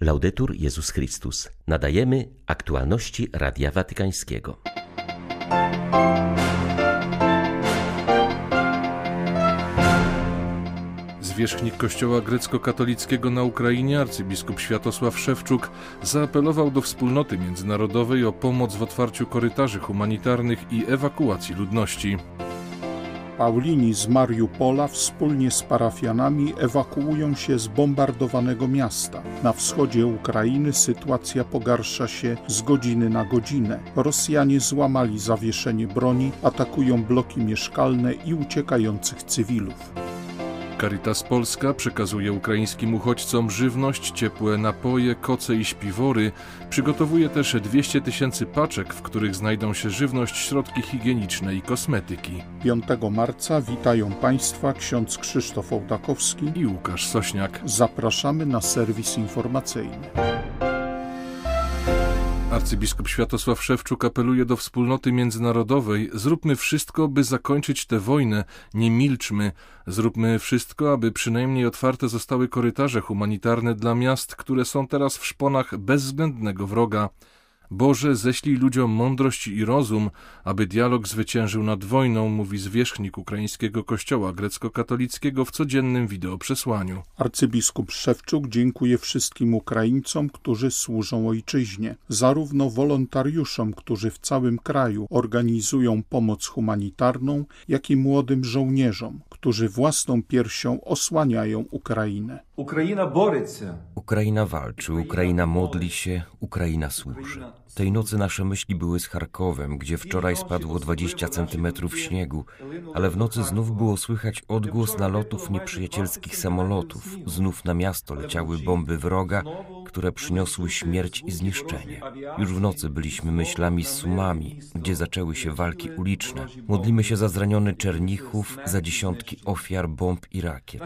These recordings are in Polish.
Laudetur Jezus Chrystus. Nadajemy aktualności Radia Watykańskiego. Zwierzchnik Kościoła grecko-katolickiego na Ukrainie, arcybiskup Światosław Szewczuk, zaapelował do wspólnoty międzynarodowej o pomoc w otwarciu korytarzy humanitarnych i ewakuacji ludności. Paulini z Mariupola wspólnie z parafianami ewakuują się z bombardowanego miasta. Na wschodzie Ukrainy sytuacja pogarsza się z godziny na godzinę. Rosjanie złamali zawieszenie broni, atakują bloki mieszkalne i uciekających cywilów. Caritas Polska przekazuje ukraińskim uchodźcom żywność, ciepłe napoje, koce i śpiwory. Przygotowuje też 200 tysięcy paczek, w których znajdą się żywność, środki higieniczne i kosmetyki. 5 marca witają Państwa ksiądz Krzysztof Ołdakowski i Łukasz Sośniak. Zapraszamy na serwis informacyjny. Arcybiskup Światosław Szewczuk apeluje do wspólnoty międzynarodowej: zróbmy wszystko, by zakończyć tę wojnę, nie milczmy. Zróbmy wszystko, aby przynajmniej otwarte zostały korytarze humanitarne dla miast, które są teraz w szponach bezwzględnego wroga. Boże, ześlij ludziom mądrość i rozum, aby dialog zwyciężył nad wojną, mówi zwierzchnik ukraińskiego kościoła grecko-katolickiego w codziennym wideoprzesłaniu. Arcybiskup Szewczuk dziękuje wszystkim Ukraińcom, którzy służą ojczyźnie, zarówno wolontariuszom, którzy w całym kraju organizują pomoc humanitarną, jak i młodym żołnierzom, którzy własną piersią osłaniają Ukrainę. Ukraina boryce. Ukraina walczy, Ukraina modli się, Ukraina służy. Tej nocy nasze myśli były z Charkowem, gdzie wczoraj spadło 20 centymetrów śniegu, ale w nocy znów było słychać odgłos nalotów nieprzyjacielskich samolotów. Znów na miasto leciały bomby wroga, które przyniosły śmierć i zniszczenie. Już w nocy byliśmy myślami z Sumami, gdzie zaczęły się walki uliczne. Modlimy się za zraniony Czernichów, za dziesiątki ofiar bomb i rakiet.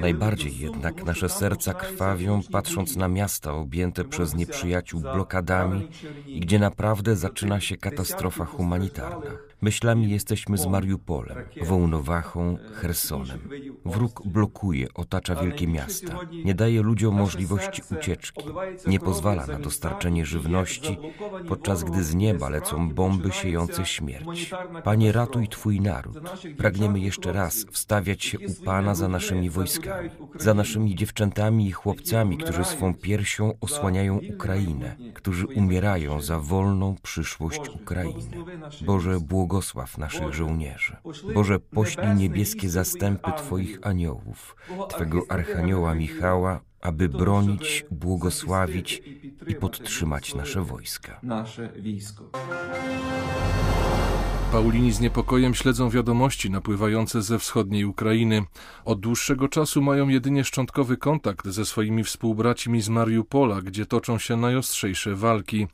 Najbardziej jednak nasze serca krwawią, patrząc na miasta objęte przez nieprzyjaciół blokadami i gdzie naprawdę zaczyna się katastrofa humanitarna. Myślami jesteśmy z Mariupolem, Wołnowachą, Hersonem. Wróg blokuje, otacza wielkie miasta, nie daje ludziom możliwości ucieczki, nie pozwala na dostarczenie żywności, podczas gdy z nieba lecą bomby siejące śmierć. Panie, ratuj Twój naród. Pragniemy jeszcze raz wstawiać się u Pana za naszymi wojskami, za naszymi dziewczętami i chłopcami, którzy swą piersią osłaniają Ukrainę, którzy umierają za wolną przyszłość Ukrainy. Boże, błogosław naszych żołnierzy. Boże, poślij niebieskie zastępy Twoich aniołów, Twego archanioła Michała, aby bronić, błogosławić i podtrzymać nasze wojska. Nasze wojsko. Paulini z niepokojem śledzą wiadomości napływające ze wschodniej Ukrainy. Od dłuższego czasu mają jedynie szczątkowy kontakt ze swoimi współbraćmi z Mariupola, gdzie toczą się najostrzejsze walki.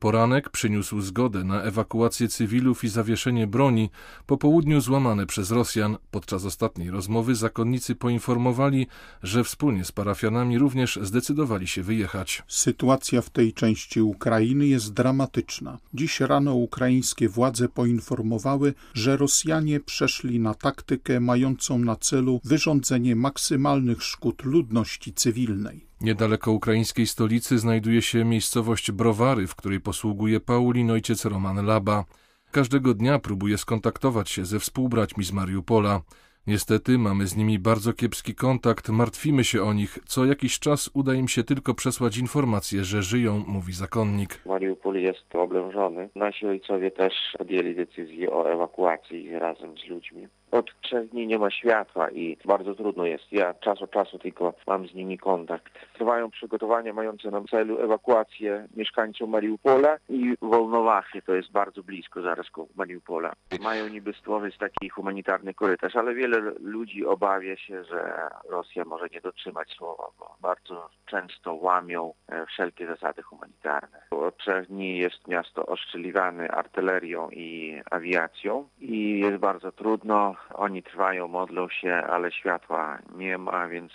Poranek przyniósł zgodę na ewakuację cywilów i zawieszenie broni, po południu złamane przez Rosjan. Podczas ostatniej rozmowy zakonnicy poinformowali, że wspólnie z parafianami również zdecydowali się wyjechać. Sytuacja w tej części Ukrainy jest dramatyczna. Dziś rano ukraińskie władze poinformowały, że Rosjanie przeszli na taktykę mającą na celu wyrządzenie maksymalnych szkód ludności cywilnej. Niedaleko ukraińskiej stolicy znajduje się miejscowość Browary, w której posługuje Paulin ojciec Roman Laba. Każdego dnia próbuje skontaktować się ze współbraćmi z Mariupola. Niestety mamy z nimi bardzo kiepski kontakt, martwimy się o nich. Co jakiś czas uda im się tylko przesłać informację, że żyją, mówi zakonnik. Mariupol jest oblężony. Nasi ojcowie też podjęli decyzję o ewakuacji razem z ludźmi. Od trzech dni nie ma światła i bardzo trudno jest. Ja czas od czasu tylko mam z nimi kontakt. Trwają przygotowania mające na celu ewakuację mieszkańców Mariupola i Wolnowachy, to jest bardzo blisko zaraz koło Mariupola. Mają niby stworzyć taki humanitarny korytarz, ale wiele ludzi obawia się, że Rosja może nie dotrzymać słowa, bo bardzo często łamią wszelkie zasady humanitarne. Od trzech dni jest miasto oszczeliwane artylerią i awiacją i jest bardzo trudno oni trwają, modlą się, ale światła nie ma, więc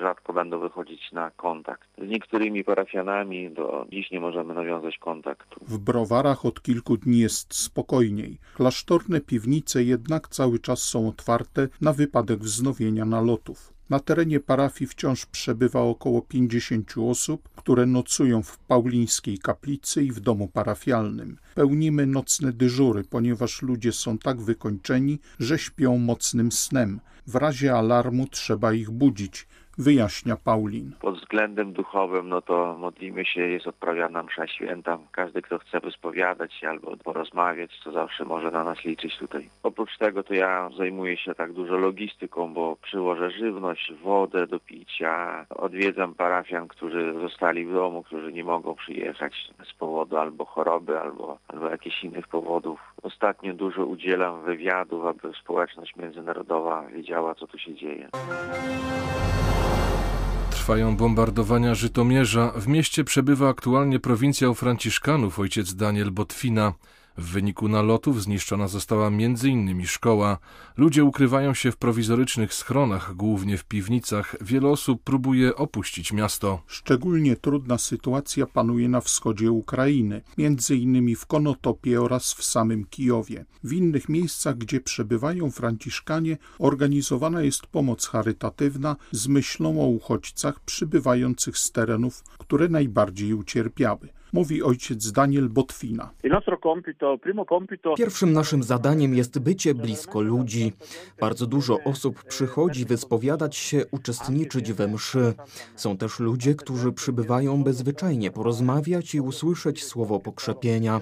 rzadko będą wychodzić na kontakt. Z niektórymi parafianami do dziś nie możemy nawiązać kontaktu. W browarach od kilku dni jest spokojniej. Klasztorne piwnice jednak cały czas są otwarte na wypadek wznowienia nalotów. Na terenie parafii wciąż przebywa około 50 osób, które nocują w paulińskiej kaplicy i w domu parafialnym. Pełnimy nocne dyżury, ponieważ ludzie są tak wykończeni, że śpią mocnym snem. W razie alarmu trzeba ich budzić, wyjaśnia Paulin. Pod względem duchowym, no to modlimy się, jest odprawiana msza święta. Każdy, kto chce wyspowiadać się albo porozmawiać, to zawsze może na nas liczyć tutaj. Oprócz tego to ja zajmuję się tak dużo logistyką, bo przyłożę żywność, wodę do picia, odwiedzam parafian, którzy zostali w domu, którzy nie mogą przyjechać z powodu albo choroby, albo, albo jakichś innych powodów. Ostatnio dużo udzielam wywiadów, aby społeczność międzynarodowa wiedziała, co tu się dzieje. Trwają bombardowania Żytomierza. W mieście przebywa aktualnie prowincjał franciszkanów ojciec Daniel Botwina. W wyniku nalotów zniszczona została m.in. szkoła. Ludzie ukrywają się w prowizorycznych schronach, głównie w piwnicach. Wiele osób próbuje opuścić miasto. Szczególnie trudna sytuacja panuje na wschodzie Ukrainy, innymi w Konotopie oraz w samym Kijowie. W innych miejscach, gdzie przebywają Franciszkanie, organizowana jest pomoc charytatywna z myślą o uchodźcach przybywających z terenów, które najbardziej ucierpiały mówi ojciec Daniel Botwina. Pierwszym naszym zadaniem jest bycie blisko ludzi. Bardzo dużo osób przychodzi wyspowiadać się, uczestniczyć we mszy. Są też ludzie, którzy przybywają bezwyczajnie porozmawiać i usłyszeć słowo pokrzepienia.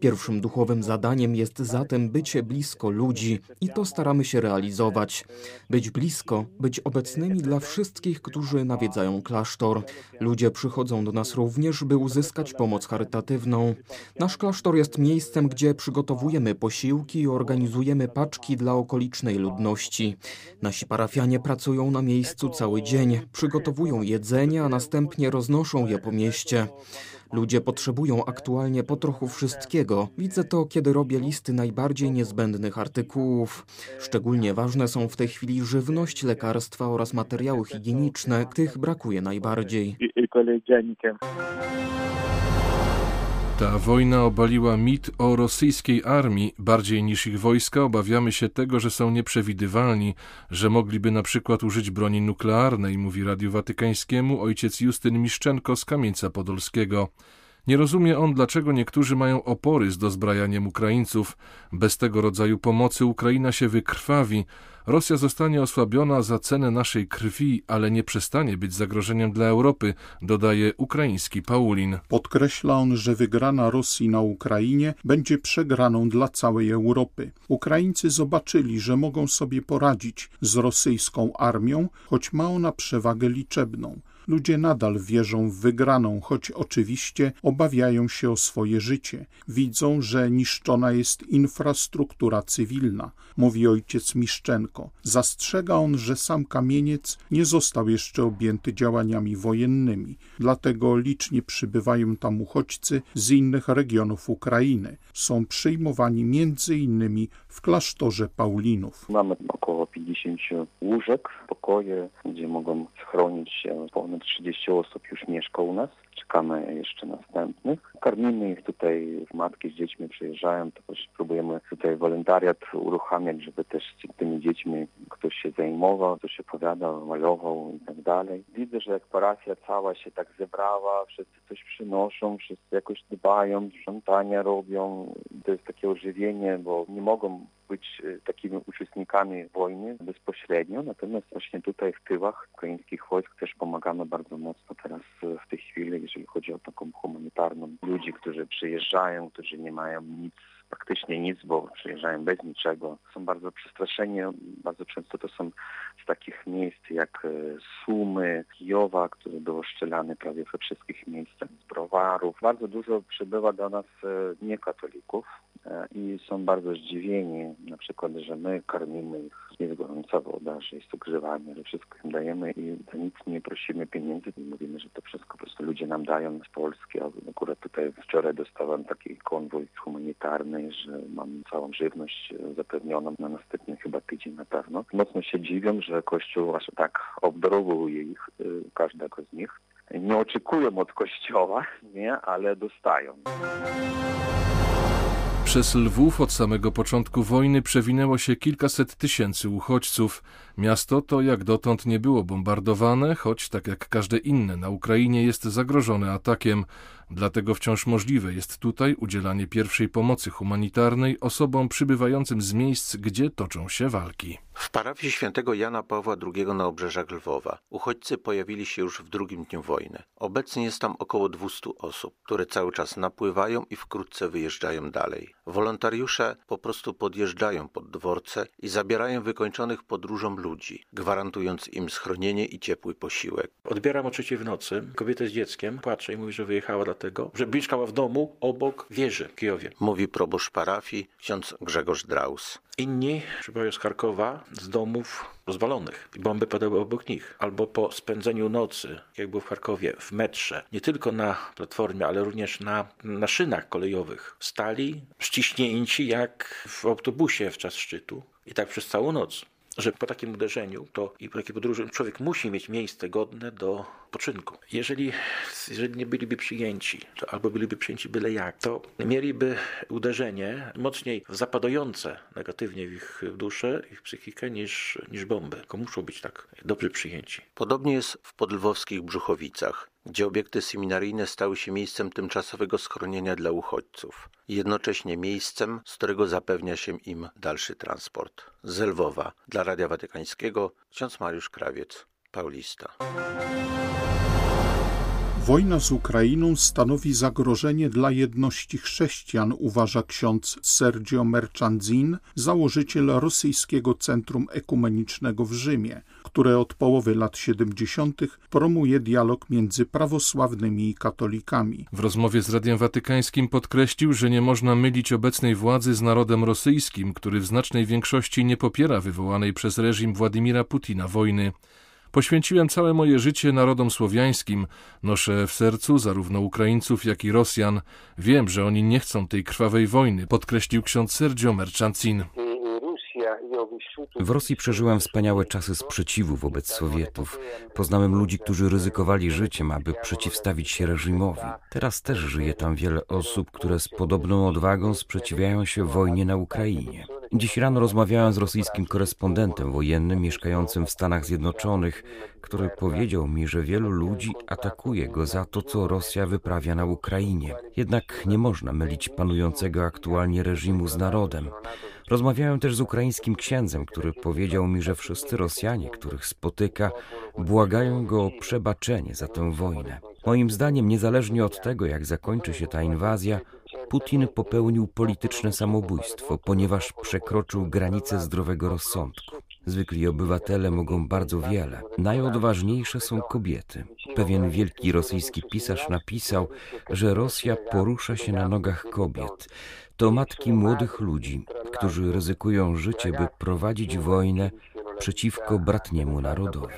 Pierwszym duchowym zadaniem jest zatem bycie blisko ludzi i to staramy się realizować. Być blisko, być obecnymi dla wszystkich, którzy nawiedzają klasztor. Ludzie przychodzą do nas również, by uzyskać pomoc charytatywną. Nasz klasztor jest miejscem, gdzie przygotowujemy posiłki i organizujemy paczki dla okolicznej ludności. Nasi parafianie pracują na miejscu cały dzień, przygotowują jedzenie, a następnie roznoszą je po mieście. Ludzie potrzebują aktualnie po trochu wszystkiego. Widzę to, kiedy robię listy najbardziej niezbędnych artykułów. Szczególnie ważne są w tej chwili żywność, lekarstwa oraz materiały higieniczne. Tych brakuje najbardziej. Ta wojna obaliła mit o rosyjskiej armii. Bardziej niż ich wojska obawiamy się tego, że są nieprzewidywalni, że mogliby na przykład użyć broni nuklearnej, mówi Radiu Watykańskiemu ojciec Justyn Miszczenko z Kamieńca Podolskiego. Nie rozumie on, dlaczego niektórzy mają opory z dozbrajaniem Ukraińców. Bez tego rodzaju pomocy Ukraina się wykrwawi. Rosja zostanie osłabiona za cenę naszej krwi, ale nie przestanie być zagrożeniem dla Europy, dodaje ukraiński Paulin. Podkreśla on, że wygrana Rosji na Ukrainie będzie przegraną dla całej Europy. Ukraińcy zobaczyli, że mogą sobie poradzić z rosyjską armią, choć ma ona przewagę liczebną. Ludzie nadal wierzą w wygraną, choć oczywiście obawiają się o swoje życie. Widzą, że niszczona jest infrastruktura cywilna, mówi ojciec Miszczenko. Zastrzega on, że sam kamieniec nie został jeszcze objęty działaniami wojennymi, dlatego licznie przybywają tam uchodźcy z innych regionów Ukrainy. Są przyjmowani między innymi w klasztorze Paulinów. Mamy około 50 łóżek, pokoje, gdzie mogą schronić się ponad 30 osób już mieszka u nas. Czekamy jeszcze następnych. Karmimy ich tutaj, matki z dziećmi przyjeżdżają, to próbujemy tutaj wolontariat uruchamiać, żeby też tymi dziećmi ktoś się zajmował, ktoś opowiadał, malował i tak dalej. Widzę, że jak parafia cała się tak zebrała, wszyscy coś przynoszą, wszyscy jakoś dbają, sprzątania robią. To jest takie ożywienie, bo nie mogą być takimi uczestnikami wojny bezpośrednio, natomiast właśnie tutaj w tyłach ukraińskich wojsk też pomagamy bardzo mocno teraz w tej chwili, jeżeli chodzi o taką humanitarną ludzi, którzy przyjeżdżają, którzy nie mają nic praktycznie nic, bo przyjeżdżają bez niczego. Są bardzo przestraszeni. Bardzo często to są z takich miejsc jak Sumy, Kijowa, który był oszczelany prawie we wszystkich miejscach, z browarów. Bardzo dużo przybywa do nas niekatolików i są bardzo zdziwieni, na przykład, że my karmimy ich, jest gorąca woda, że jest ogrzewanie, że wszystko im dajemy i za nic nie prosimy pieniędzy. Mówimy, że to wszystko po prostu ludzie nam dają z Polski. A akurat tutaj wczoraj dostałem taki konwój humanitarny, że mam całą żywność zapewnioną na następny chyba tydzień na pewno. Mocno się dziwią, że Kościół aż tak obdarowuje ich, każdego z nich. Nie oczekują od Kościoła, nie, ale dostają. Przez Lwów od samego początku wojny przewinęło się kilkaset tysięcy uchodźców. Miasto to jak dotąd nie było bombardowane, choć tak jak każde inne na Ukrainie jest zagrożone atakiem. Dlatego wciąż możliwe jest tutaj udzielanie pierwszej pomocy humanitarnej osobom przybywającym z miejsc, gdzie toczą się walki. W parafii świętego Jana Pawła II na obrzeżach Lwowa uchodźcy pojawili się już w drugim dniu wojny. Obecnie jest tam około 200 osób, które cały czas napływają i wkrótce wyjeżdżają dalej. Wolontariusze po prostu podjeżdżają pod dworce i zabierają wykończonych podróżą ludzi, gwarantując im schronienie i ciepły posiłek. Odbieram o trzeciej w nocy kobietę z dzieckiem, płacze i mówi, że wyjechała dlatego, że mieszkała w domu obok wieży w Kijowie. Mówi proboszcz parafii ksiądz Grzegorz Draus. Inni przybywają z Charkowa, z domów rozwalonych. Bomby padały obok nich. Albo po spędzeniu nocy, jak było w Charkowie, w metrze, nie tylko na platformie, ale również na, na szynach kolejowych, stali ściśnięci jak w autobusie w czas szczytu. I tak przez całą noc że po takim uderzeniu to i po takiej podróży człowiek musi mieć miejsce godne do poczynku. Jeżeli, jeżeli nie byliby przyjęci, albo byliby przyjęci byle jak, to mieliby uderzenie mocniej zapadające negatywnie w ich duszę, ich psychikę niż, niż bomby. Tylko muszą być tak dobrze przyjęci. Podobnie jest w podlwowskich Brzuchowicach gdzie obiekty seminaryjne stały się miejscem tymczasowego schronienia dla uchodźców, jednocześnie miejscem, z którego zapewnia się im dalszy transport. Z Lwowa dla Radia Watykańskiego ksiądz Mariusz Krawiec, Paulista. Wojna z Ukrainą stanowi zagrożenie dla jedności chrześcijan, uważa ksiądz Sergio Merchanzin, założyciel rosyjskiego Centrum Ekumenicznego w Rzymie, które od połowy lat 70. promuje dialog między prawosławnymi i katolikami. W rozmowie z Radiem Watykańskim podkreślił, że nie można mylić obecnej władzy z narodem rosyjskim, który w znacznej większości nie popiera wywołanej przez reżim Władimira Putina wojny. Poświęciłem całe moje życie narodom słowiańskim. Noszę w sercu zarówno Ukraińców, jak i Rosjan. Wiem, że oni nie chcą tej krwawej wojny, podkreślił ksiądz Sergio Merczancin. W Rosji przeżyłem wspaniałe czasy sprzeciwu wobec Sowietów. Poznałem ludzi, którzy ryzykowali życiem, aby przeciwstawić się reżimowi. Teraz też żyje tam wiele osób, które z podobną odwagą sprzeciwiają się wojnie na Ukrainie. Dziś rano rozmawiałem z rosyjskim korespondentem wojennym mieszkającym w Stanach Zjednoczonych, który powiedział mi, że wielu ludzi atakuje go za to, co Rosja wyprawia na Ukrainie. Jednak nie można mylić panującego aktualnie reżimu z narodem. Rozmawiałem też z ukraińskim księdzem, który powiedział mi, że wszyscy Rosjanie, których spotyka, błagają go o przebaczenie za tę wojnę. Moim zdaniem, niezależnie od tego, jak zakończy się ta inwazja, Putin popełnił polityczne samobójstwo, ponieważ przekroczył granice zdrowego rozsądku. Zwykli obywatele mogą bardzo wiele. Najodważniejsze są kobiety. Pewien wielki rosyjski pisarz napisał, że Rosja porusza się na nogach kobiet. To matki młodych ludzi, którzy ryzykują życie, by prowadzić wojnę przeciwko bratniemu narodowi.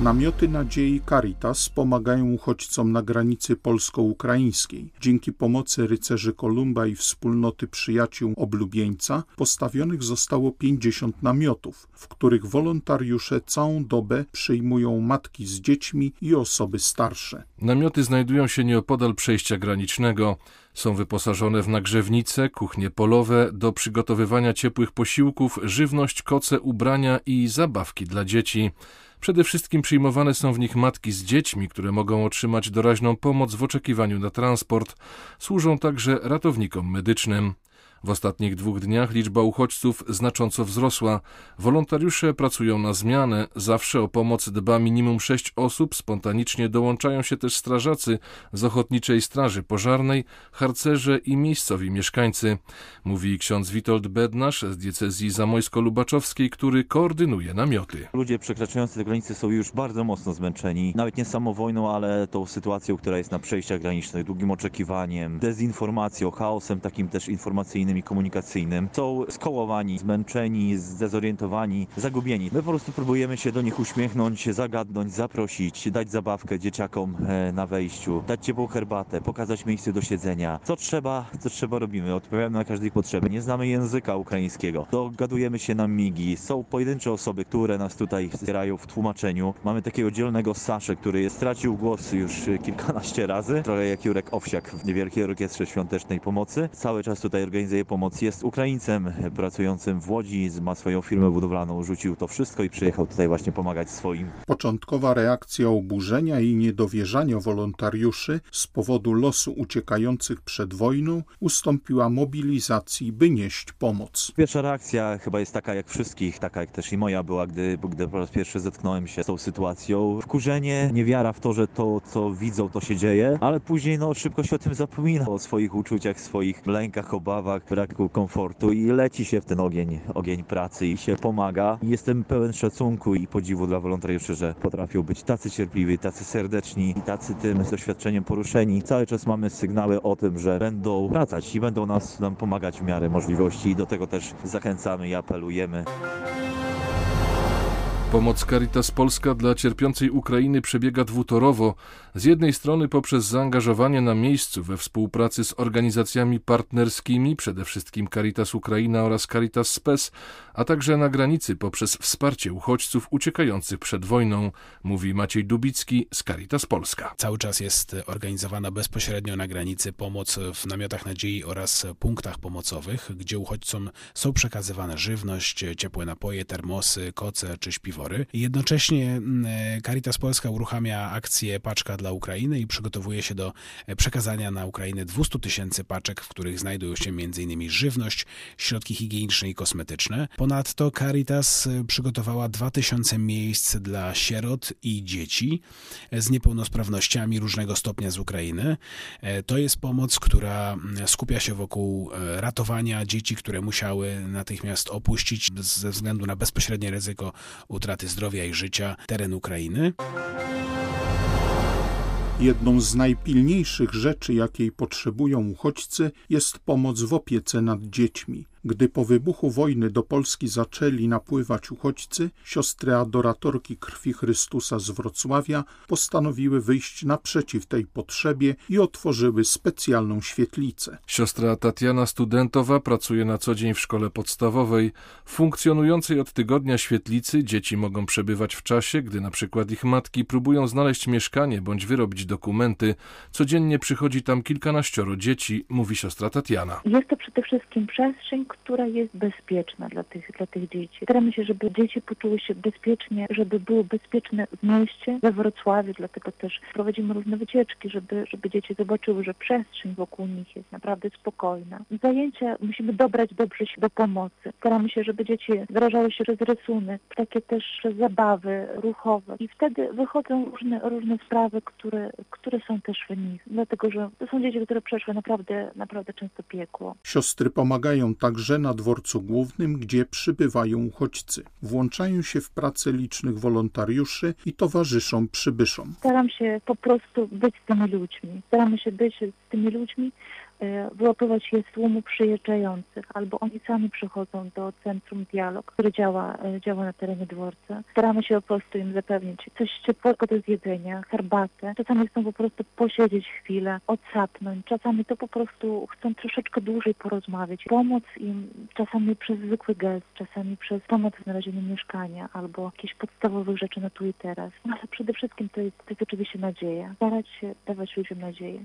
Namioty Nadziei Caritas pomagają uchodźcom na granicy polsko-ukraińskiej. Dzięki pomocy rycerzy Kolumba i wspólnoty przyjaciół oblubieńca postawionych zostało 50 namiotów, w których wolontariusze całą dobę przyjmują matki z dziećmi i osoby starsze. Namioty znajdują się nieopodal przejścia granicznego. Są wyposażone w nagrzewnice, kuchnie polowe, do przygotowywania ciepłych posiłków, żywność, koce, ubrania i zabawki dla dzieci. Przede wszystkim przyjmowane są w nich matki z dziećmi, które mogą otrzymać doraźną pomoc w oczekiwaniu na transport. Służą także ratownikom medycznym. W ostatnich dwóch dniach liczba uchodźców znacząco wzrosła. Wolontariusze pracują na zmianę. Zawsze o pomoc dba minimum sześć osób. Spontanicznie dołączają się też strażacy z Ochotniczej Straży Pożarnej, harcerze i miejscowi mieszkańcy. Mówi ksiądz Witold Bednarz z diecezji zamojsko-lubaczowskiej, który koordynuje namioty. Ludzie przekraczający te granice są już bardzo mocno zmęczeni. Nawet nie samą wojną, ale tą sytuacją, która jest na przejściach granicznych, długim oczekiwaniem, dezinformacją, chaosem takim też informacyjnym i komunikacyjnym. Są skołowani, zmęczeni, zdezorientowani, zagubieni. My po prostu próbujemy się do nich uśmiechnąć, zagadnąć, zaprosić, dać zabawkę dzieciakom e, na wejściu, dać ciepłą herbatę, pokazać miejsce do siedzenia. Co trzeba, co trzeba robimy. Odpowiadamy na każdej potrzeby. Nie znamy języka ukraińskiego. Dogadujemy się na migi. Są pojedyncze osoby, które nas tutaj wspierają w tłumaczeniu. Mamy takiego dzielnego Saszę, który stracił głos już kilkanaście razy. Trochę jak Jurek Owsiak w Niewielkiej Orkiestrze Świątecznej Pomocy. Cały czas tutaj organizuje pomoc. Jest Ukraińcem pracującym w Łodzi, ma swoją firmę budowlaną, rzucił to wszystko i przyjechał tutaj właśnie pomagać swoim. Początkowa reakcja oburzenia i niedowierzania wolontariuszy z powodu losu uciekających przed wojną ustąpiła mobilizacji, by nieść pomoc. Pierwsza reakcja chyba jest taka jak wszystkich, taka jak też i moja była, gdy, gdy po raz pierwszy zetknąłem się z tą sytuacją. Wkurzenie, niewiara w to, że to, co widzą, to się dzieje, ale później no, szybko się o tym zapomina, o swoich uczuciach, swoich lękach, obawach, braku komfortu i leci się w ten ogień, ogień pracy i się pomaga. Jestem pełen szacunku i podziwu dla wolontariuszy, że potrafią być tacy cierpliwi, tacy serdeczni i tacy tym doświadczeniem poruszeni. Cały czas mamy sygnały o tym, że będą wracać i będą nas nam pomagać w miarę możliwości i do tego też zachęcamy i apelujemy. Pomoc Caritas Polska dla cierpiącej Ukrainy przebiega dwutorowo. Z jednej strony poprzez zaangażowanie na miejscu we współpracy z organizacjami partnerskimi, przede wszystkim Caritas Ukraina oraz Caritas Spes, a także na granicy poprzez wsparcie uchodźców uciekających przed wojną, mówi Maciej Dubicki z Caritas Polska. Cały czas jest organizowana bezpośrednio na granicy pomoc w namiotach nadziei oraz punktach pomocowych, gdzie uchodźcom są przekazywane żywność, ciepłe napoje, termosy, koce czy śpiwory Jednocześnie mm, Caritas Polska uruchamia akcję Paczka dla Ukrainy i przygotowuje się do e, przekazania na Ukrainę 200 tysięcy paczek, w których znajdują się m.in. żywność, środki higieniczne i kosmetyczne. Ponadto Caritas e, przygotowała 2000 miejsc dla sierot i dzieci e, z niepełnosprawnościami różnego stopnia z Ukrainy. To jest pomoc, która mm, skupia się wokół ratowania dzieci, które musiały natychmiast opuścić ze względu na bezpośrednie ryzyko utraty utraty zdrowia i życia teren Ukrainy. Jedną z najpilniejszych rzeczy, jakiej potrzebują uchodźcy, jest pomoc w opiece nad dziećmi. Gdy po wybuchu wojny do Polski zaczęli napływać uchodźcy, siostry adoratorki krwi Chrystusa z Wrocławia postanowiły wyjść naprzeciw tej potrzebie i otworzyły specjalną świetlicę. Siostra Tatiana Studentowa pracuje na co dzień w szkole podstawowej. W funkcjonującej od tygodnia świetlicy dzieci mogą przebywać w czasie, gdy na przykład ich matki próbują znaleźć mieszkanie bądź wyrobić dokumenty. Codziennie przychodzi tam kilkanaścioro dzieci, mówi siostra Tatiana. Jest to przede wszystkim przestrzeń, która jest bezpieczna dla tych, dla tych dzieci. Staramy się, żeby dzieci poczuły się bezpiecznie, żeby było bezpieczne w mieście, we Wrocławiu, dlatego też prowadzimy różne wycieczki, żeby, żeby dzieci zobaczyły, że przestrzeń wokół nich jest naprawdę spokojna. Zajęcia musimy dobrać dobrze się do pomocy. Staramy się, żeby dzieci wyrażały się przez rysunek, takie też zabawy ruchowe i wtedy wychodzą różne, różne sprawy, które, które są też w nich, dlatego że to są dzieci, które przeszły naprawdę, naprawdę często piekło. Siostry pomagają także także na dworcu głównym, gdzie przybywają uchodźcy. Włączają się w pracę licznych wolontariuszy i towarzyszą przybyszom. Staram się po prostu być z tymi ludźmi. Staramy się być z tymi ludźmi, wyłapywać je z tłumu przyjeżdżających, albo oni sami przychodzą do Centrum Dialog, które działa, e, działa na terenie dworca. Staramy się po prostu im zapewnić coś ciepłego do zjedzenia, herbatę. Czasami chcą po prostu posiedzieć chwilę, odsapnąć. Czasami to po prostu chcą troszeczkę dłużej porozmawiać. Pomóc im czasami przez zwykły gest, czasami przez pomoc w znalezieniu mieszkania albo jakichś podstawowych rzeczy na tu i teraz. No, ale przede wszystkim to jest, to jest oczywiście nadzieja. Starać się dawać ludziom nadzieję.